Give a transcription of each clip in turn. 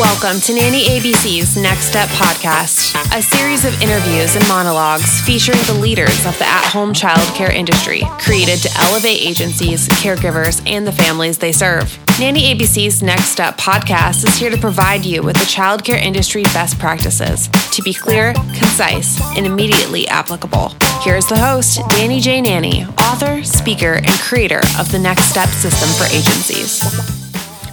Welcome to Nanny ABC's Next Step podcast, a series of interviews and monologues featuring the leaders of the at home childcare industry, created to elevate agencies, caregivers, and the families they serve. Nanny ABC's Next Step podcast is here to provide you with the childcare industry best practices to be clear, concise, and immediately applicable. Here's the host, Danny J. Nanny, author, speaker, and creator of the Next Step system for agencies.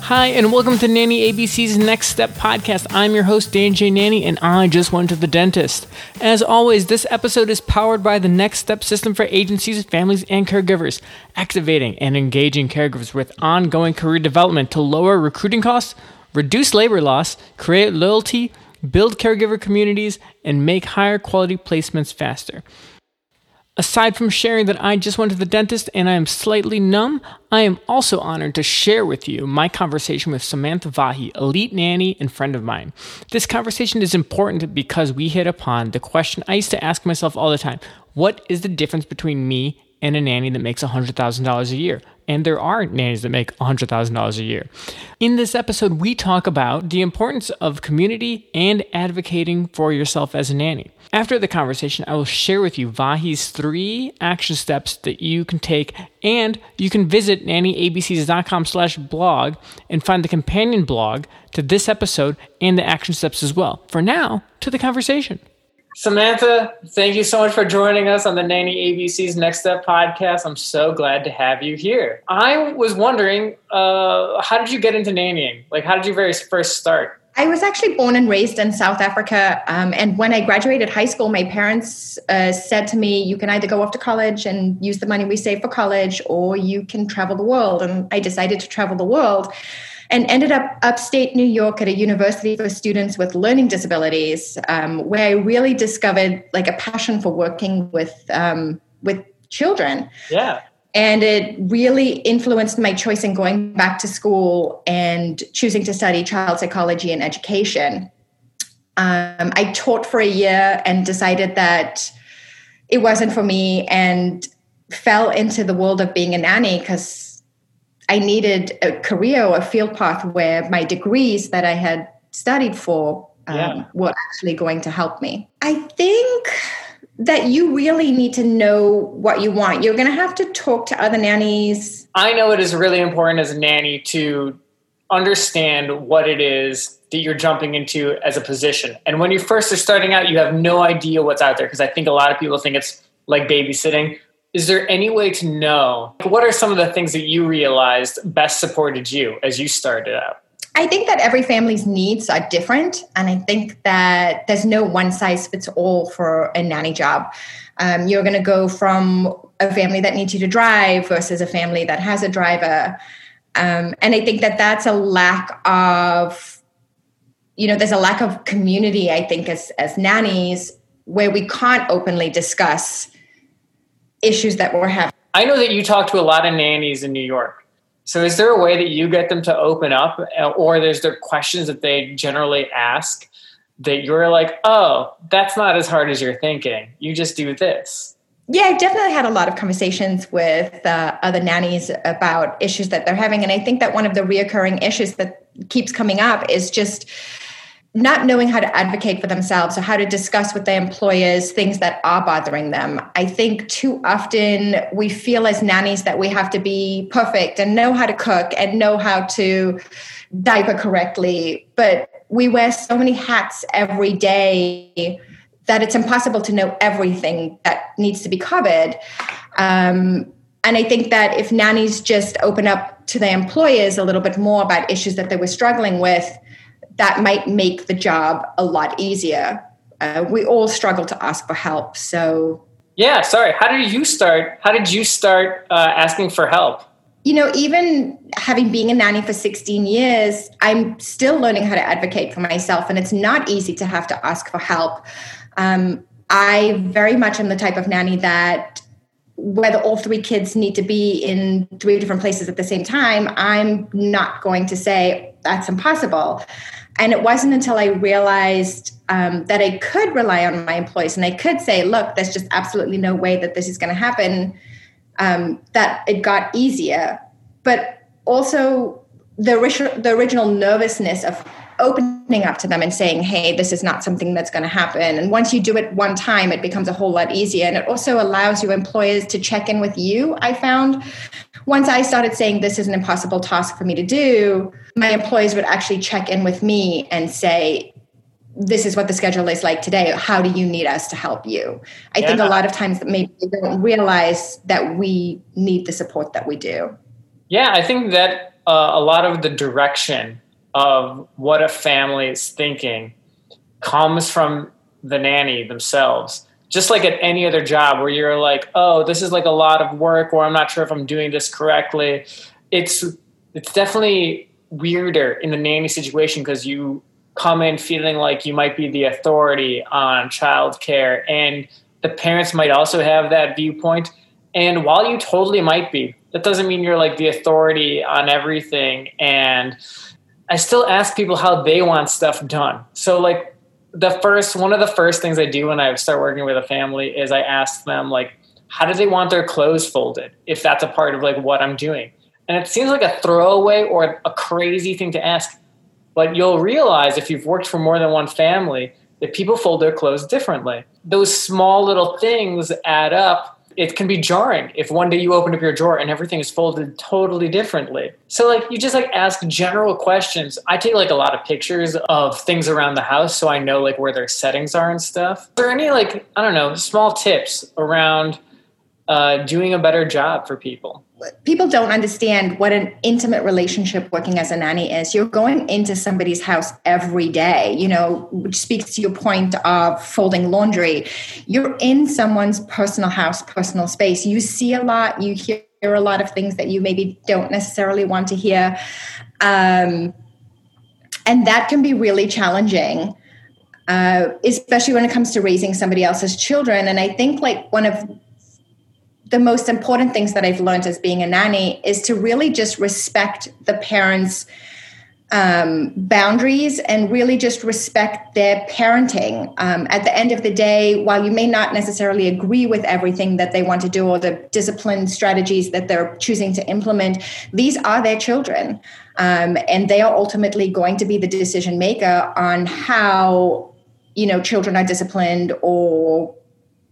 Hi, and welcome to Nanny ABC's Next Step podcast. I'm your host, Dan J. Nanny, and I just went to the dentist. As always, this episode is powered by the Next Step system for agencies, families, and caregivers, activating and engaging caregivers with ongoing career development to lower recruiting costs, reduce labor loss, create loyalty, build caregiver communities, and make higher quality placements faster. Aside from sharing that I just went to the dentist and I am slightly numb, I am also honored to share with you my conversation with Samantha Vahi, elite nanny and friend of mine. This conversation is important because we hit upon the question I used to ask myself all the time What is the difference between me and a nanny that makes $100,000 a year? And there are nannies that make $100,000 a year. In this episode, we talk about the importance of community and advocating for yourself as a nanny. After the conversation, I will share with you Vahi's three action steps that you can take, and you can visit nannyabcs.com slash blog and find the companion blog to this episode and the action steps as well. For now, to the conversation. Samantha, thank you so much for joining us on the Nanny ABC's Next Step podcast. I'm so glad to have you here. I was wondering, uh, how did you get into nannying? Like, how did you very first start? I was actually born and raised in South Africa. Um, and when I graduated high school, my parents uh, said to me, You can either go off to college and use the money we save for college, or you can travel the world. And I decided to travel the world and ended up upstate New York at a university for students with learning disabilities, um, where I really discovered like a passion for working with um, with children. Yeah. And it really influenced my choice in going back to school and choosing to study child psychology and education. Um, I taught for a year and decided that it wasn't for me and fell into the world of being a nanny because I needed a career or a field path where my degrees that I had studied for um, yeah. were actually going to help me. I think that you really need to know what you want. You're going to have to talk to other nannies. I know it is really important as a nanny to understand what it is that you're jumping into as a position. And when you first are starting out, you have no idea what's out there because I think a lot of people think it's like babysitting is there any way to know what are some of the things that you realized best supported you as you started out? I think that every family's needs are different. And I think that there's no one size fits all for a nanny job. Um, you're going to go from a family that needs you to drive versus a family that has a driver. Um, and I think that that's a lack of, you know, there's a lack of community, I think, as, as nannies where we can't openly discuss issues that we're having. I know that you talk to a lot of nannies in New York. So is there a way that you get them to open up or there's there questions that they generally ask that you're like, "Oh, that's not as hard as you're thinking. You just do this." Yeah, I've definitely had a lot of conversations with uh, other nannies about issues that they're having. And I think that one of the reoccurring issues that keeps coming up is just not knowing how to advocate for themselves or how to discuss with their employers things that are bothering them. I think too often we feel as nannies that we have to be perfect and know how to cook and know how to diaper correctly. But we wear so many hats every day that it's impossible to know everything that needs to be covered. Um, and I think that if nannies just open up to their employers a little bit more about issues that they were struggling with, that might make the job a lot easier. Uh, we all struggle to ask for help. So, yeah, sorry. How did you start? How did you start uh, asking for help? You know, even having been a nanny for 16 years, I'm still learning how to advocate for myself, and it's not easy to have to ask for help. Um, I very much am the type of nanny that whether all three kids need to be in three different places at the same time, I'm not going to say that's impossible. And it wasn't until I realized um, that I could rely on my employees and I could say, look, there's just absolutely no way that this is going to happen, um, that it got easier. But also, the, the original nervousness of opening up to them and saying, hey, this is not something that's going to happen. And once you do it one time, it becomes a whole lot easier. And it also allows your employers to check in with you. I found once I started saying, this is an impossible task for me to do, my employees would actually check in with me and say, this is what the schedule is like today. How do you need us to help you? I yeah. think a lot of times that maybe they don't realize that we need the support that we do. Yeah, I think that uh, a lot of the direction of what a family is thinking comes from the nanny themselves. Just like at any other job where you're like, oh, this is like a lot of work, or I'm not sure if I'm doing this correctly. It's it's definitely weirder in the nanny situation because you come in feeling like you might be the authority on childcare, and the parents might also have that viewpoint. And while you totally might be, that doesn't mean you're like the authority on everything. And I still ask people how they want stuff done. So like the first one of the first things I do when I start working with a family is I ask them like how do they want their clothes folded if that's a part of like what I'm doing. And it seems like a throwaway or a crazy thing to ask, but you'll realize if you've worked for more than one family that people fold their clothes differently. Those small little things add up it can be jarring if one day you open up your drawer and everything is folded totally differently. So like you just like ask general questions. I take like a lot of pictures of things around the house so I know like where their settings are and stuff. Are there any like I don't know small tips around uh, doing a better job for people? People don't understand what an intimate relationship working as a nanny is. You're going into somebody's house every day, you know, which speaks to your point of folding laundry. You're in someone's personal house, personal space. You see a lot, you hear a lot of things that you maybe don't necessarily want to hear. Um, and that can be really challenging. Uh, especially when it comes to raising somebody else's children. And I think like one of the most important things that I've learned as being a nanny is to really just respect the parents' um, boundaries and really just respect their parenting. Um, at the end of the day, while you may not necessarily agree with everything that they want to do or the discipline strategies that they're choosing to implement, these are their children. Um, and they are ultimately going to be the decision maker on how you know children are disciplined or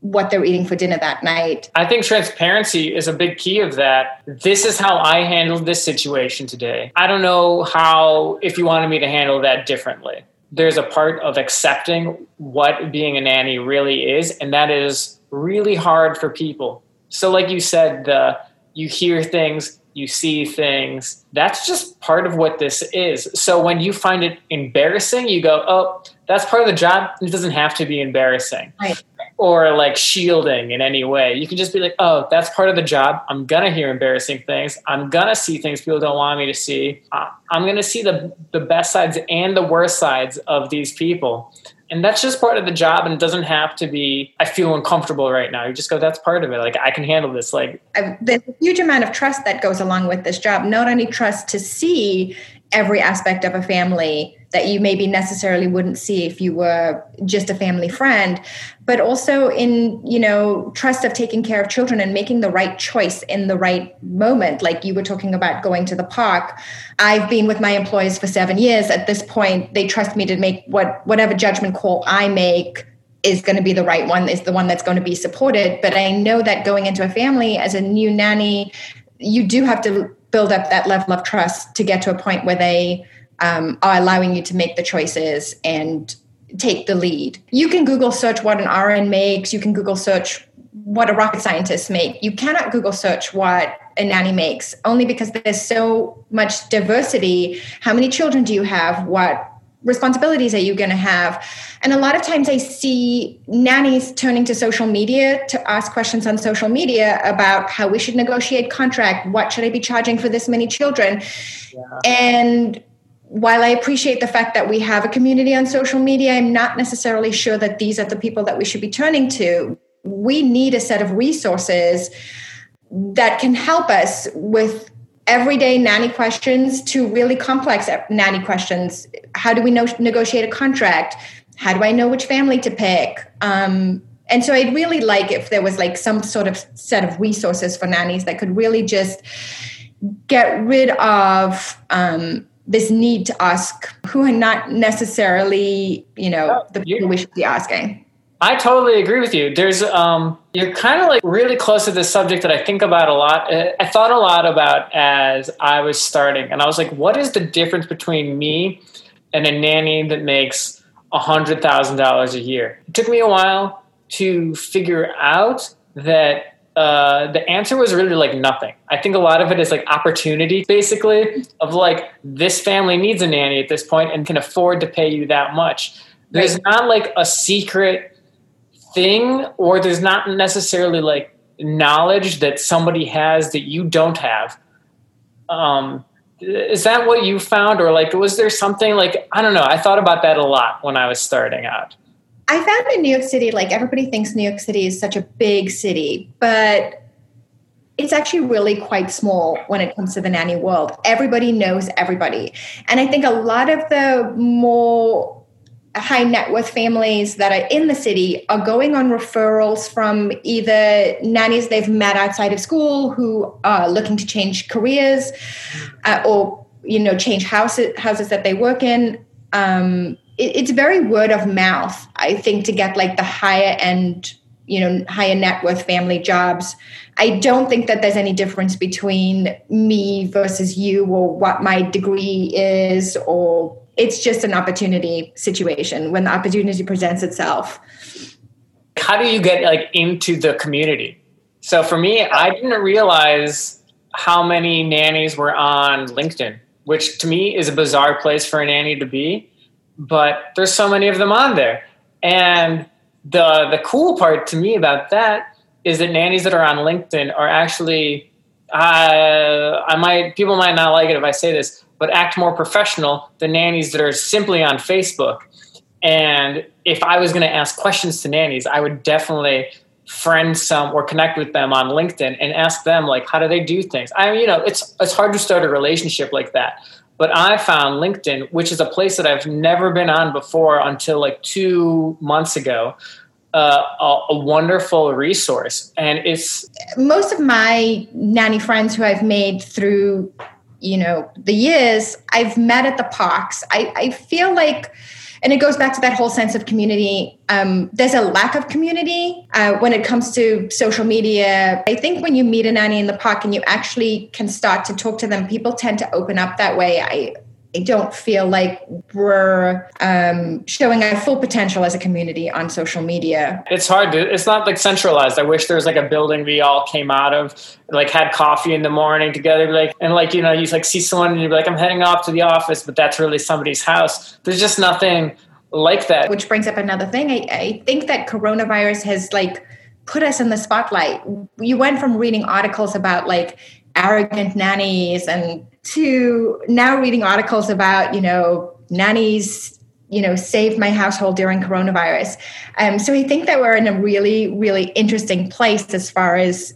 what they're eating for dinner that night. I think transparency is a big key of that. This is how I handled this situation today. I don't know how, if you wanted me to handle that differently. There's a part of accepting what being a nanny really is, and that is really hard for people. So, like you said, the you hear things, you see things. That's just part of what this is. So when you find it embarrassing, you go, "Oh, that's part of the job. It doesn't have to be embarrassing." Right or like shielding in any way. You can just be like, oh, that's part of the job. I'm gonna hear embarrassing things. I'm gonna see things people don't want me to see. Uh, I'm gonna see the the best sides and the worst sides of these people. And that's just part of the job and it doesn't have to be I feel uncomfortable right now. You just go that's part of it. Like I can handle this like I, there's a huge amount of trust that goes along with this job. Not only trust to see every aspect of a family that you maybe necessarily wouldn't see if you were just a family friend. But also in you know trust of taking care of children and making the right choice in the right moment like you were talking about going to the park. I've been with my employees for 7 years. At this point they trust me to make what whatever judgment call i make is going to be the right one is the one that's going to be supported. But i know that going into a family as a new nanny you do have to build up that level of trust to get to a point where they um, are allowing you to make the choices and take the lead. You can Google search what an RN makes. You can Google search what a rocket scientist make. You cannot Google search what a nanny makes only because there's so much diversity. How many children do you have? What responsibilities are you going to have? And a lot of times I see nannies turning to social media to ask questions on social media about how we should negotiate contract. What should I be charging for this many children? Yeah. And while I appreciate the fact that we have a community on social media, I'm not necessarily sure that these are the people that we should be turning to. We need a set of resources that can help us with everyday nanny questions to really complex nanny questions. How do we no- negotiate a contract? How do I know which family to pick? Um, and so I'd really like if there was like some sort of set of resources for nannies that could really just get rid of um, this need to ask who are not necessarily, you know, the people we should be asking. I totally agree with you. There's um you're kind of like really close to this subject that I think about a lot. Uh, I thought a lot about as I was starting and I was like what is the difference between me and a nanny that makes $100,000 a year? It took me a while to figure out that uh, the answer was really like nothing. I think a lot of it is like opportunity, basically, of like this family needs a nanny at this point and can afford to pay you that much. There's not like a secret thing, or there's not necessarily like knowledge that somebody has that you don't have. Um, is that what you found, or like was there something like I don't know? I thought about that a lot when I was starting out. I found in New York City, like everybody thinks New York City is such a big city, but it's actually really quite small when it comes to the nanny world. Everybody knows everybody. And I think a lot of the more high net worth families that are in the city are going on referrals from either nannies they've met outside of school who are looking to change careers uh, or you know change houses houses that they work in. Um, it, it's very word of mouth i think to get like the higher end you know higher net worth family jobs. I don't think that there's any difference between me versus you or what my degree is or it's just an opportunity situation when the opportunity presents itself how do you get like into the community so for me i didn't realize how many nannies were on linkedin which to me is a bizarre place for a nanny to be but there's so many of them on there. And the the cool part to me about that is that nannies that are on LinkedIn are actually uh, I might people might not like it if I say this, but act more professional than nannies that are simply on Facebook. And if I was going to ask questions to nannies, I would definitely friend some or connect with them on LinkedIn and ask them like how do they do things. I mean, you know, it's it's hard to start a relationship like that. But I found LinkedIn, which is a place that I've never been on before until like two months ago, uh, a, a, wonderful resource. And it's most of my nanny friends who I've made through, you know, the years, I've met at the parks. I, I feel like and it goes back to that whole sense of community. Um, there's a lack of community uh, when it comes to social media. I think when you meet a nanny in the park and you actually can start to talk to them, people tend to open up that way. I I don't feel like we're um, showing our full potential as a community on social media. It's hard. To, it's not like centralized. I wish there was like a building we all came out of, like had coffee in the morning together, like and like you know you like see someone and you're like I'm heading off to the office, but that's really somebody's house. There's just nothing like that. Which brings up another thing. I, I think that coronavirus has like put us in the spotlight. You went from reading articles about like arrogant nannies and to now reading articles about you know nannies you know saved my household during coronavirus. Um, so i think that we're in a really really interesting place as far as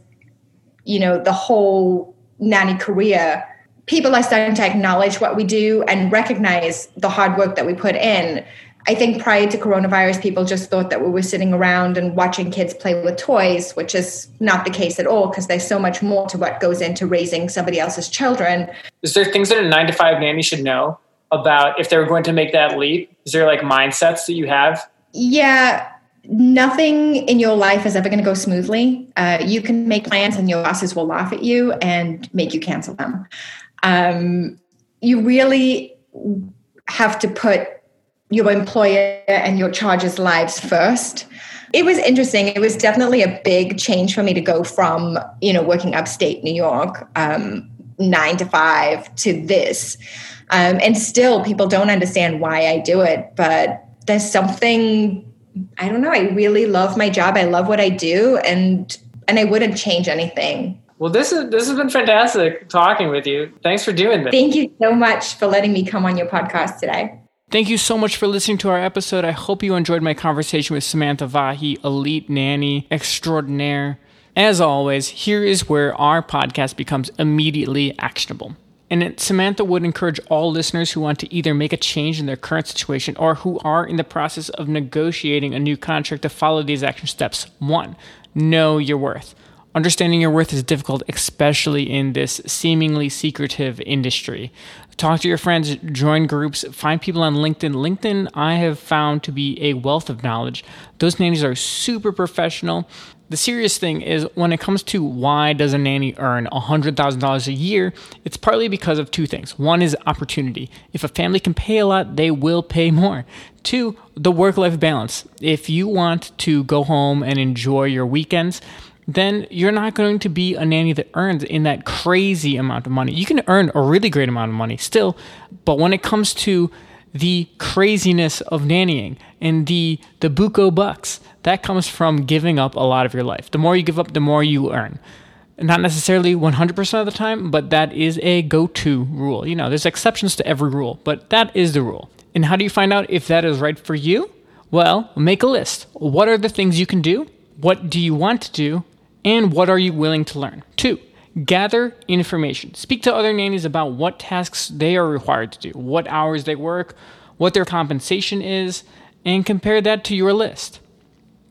you know the whole nanny career. People are starting to acknowledge what we do and recognize the hard work that we put in I think prior to coronavirus, people just thought that we were sitting around and watching kids play with toys, which is not the case at all because there's so much more to what goes into raising somebody else's children. Is there things that a nine to five nanny should know about if they're going to make that leap? Is there like mindsets that you have? Yeah, nothing in your life is ever going to go smoothly. Uh, you can make plans and your bosses will laugh at you and make you cancel them. Um, you really have to put your employer and your charges lives first it was interesting it was definitely a big change for me to go from you know working upstate new york um, nine to five to this um, and still people don't understand why i do it but there's something i don't know i really love my job i love what i do and and i wouldn't change anything well, this is this has been fantastic talking with you. Thanks for doing this. Thank you so much for letting me come on your podcast today. Thank you so much for listening to our episode. I hope you enjoyed my conversation with Samantha Vahi, elite nanny extraordinaire. As always, here is where our podcast becomes immediately actionable. And Samantha would encourage all listeners who want to either make a change in their current situation or who are in the process of negotiating a new contract to follow these action steps. One, know your worth. Understanding your worth is difficult, especially in this seemingly secretive industry. Talk to your friends, join groups, find people on LinkedIn. LinkedIn, I have found to be a wealth of knowledge. Those nannies are super professional. The serious thing is when it comes to why does a nanny earn $100,000 a year, it's partly because of two things. One is opportunity. If a family can pay a lot, they will pay more. Two, the work life balance. If you want to go home and enjoy your weekends, then you're not going to be a nanny that earns in that crazy amount of money. You can earn a really great amount of money still, but when it comes to the craziness of nannying and the the buco bucks, that comes from giving up a lot of your life. The more you give up, the more you earn. Not necessarily 100% of the time, but that is a go-to rule. You know, there's exceptions to every rule, but that is the rule. And how do you find out if that is right for you? Well, make a list. What are the things you can do? What do you want to do? And what are you willing to learn? Two, gather information. Speak to other nannies about what tasks they are required to do, what hours they work, what their compensation is, and compare that to your list.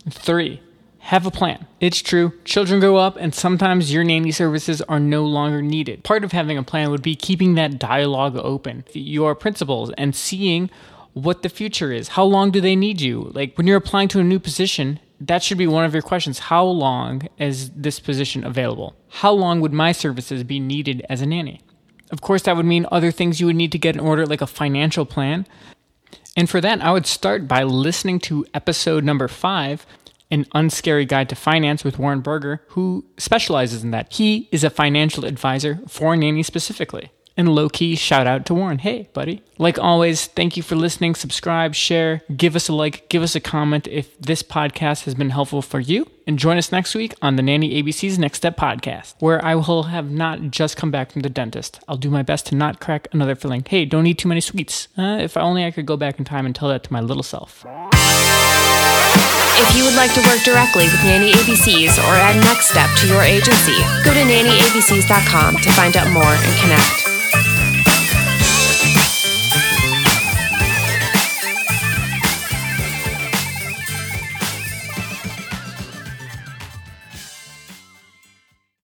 Three, have a plan. It's true, children grow up, and sometimes your nanny services are no longer needed. Part of having a plan would be keeping that dialogue open, your principals, and seeing what the future is. How long do they need you? Like when you're applying to a new position, that should be one of your questions. How long is this position available? How long would my services be needed as a nanny? Of course, that would mean other things you would need to get in order, like a financial plan. And for that, I would start by listening to episode number five, An Unscary Guide to Finance with Warren Berger, who specializes in that. He is a financial advisor for nannies specifically. And low key, shout out to Warren. Hey, buddy. Like always, thank you for listening. Subscribe, share, give us a like, give us a comment if this podcast has been helpful for you. And join us next week on the Nanny ABC's Next Step podcast, where I will have not just come back from the dentist. I'll do my best to not crack another filling. Hey, don't eat too many sweets. Uh, if only I could go back in time and tell that to my little self. If you would like to work directly with Nanny ABCs or add Next Step to your agency, go to nannyabcs.com to find out more and connect.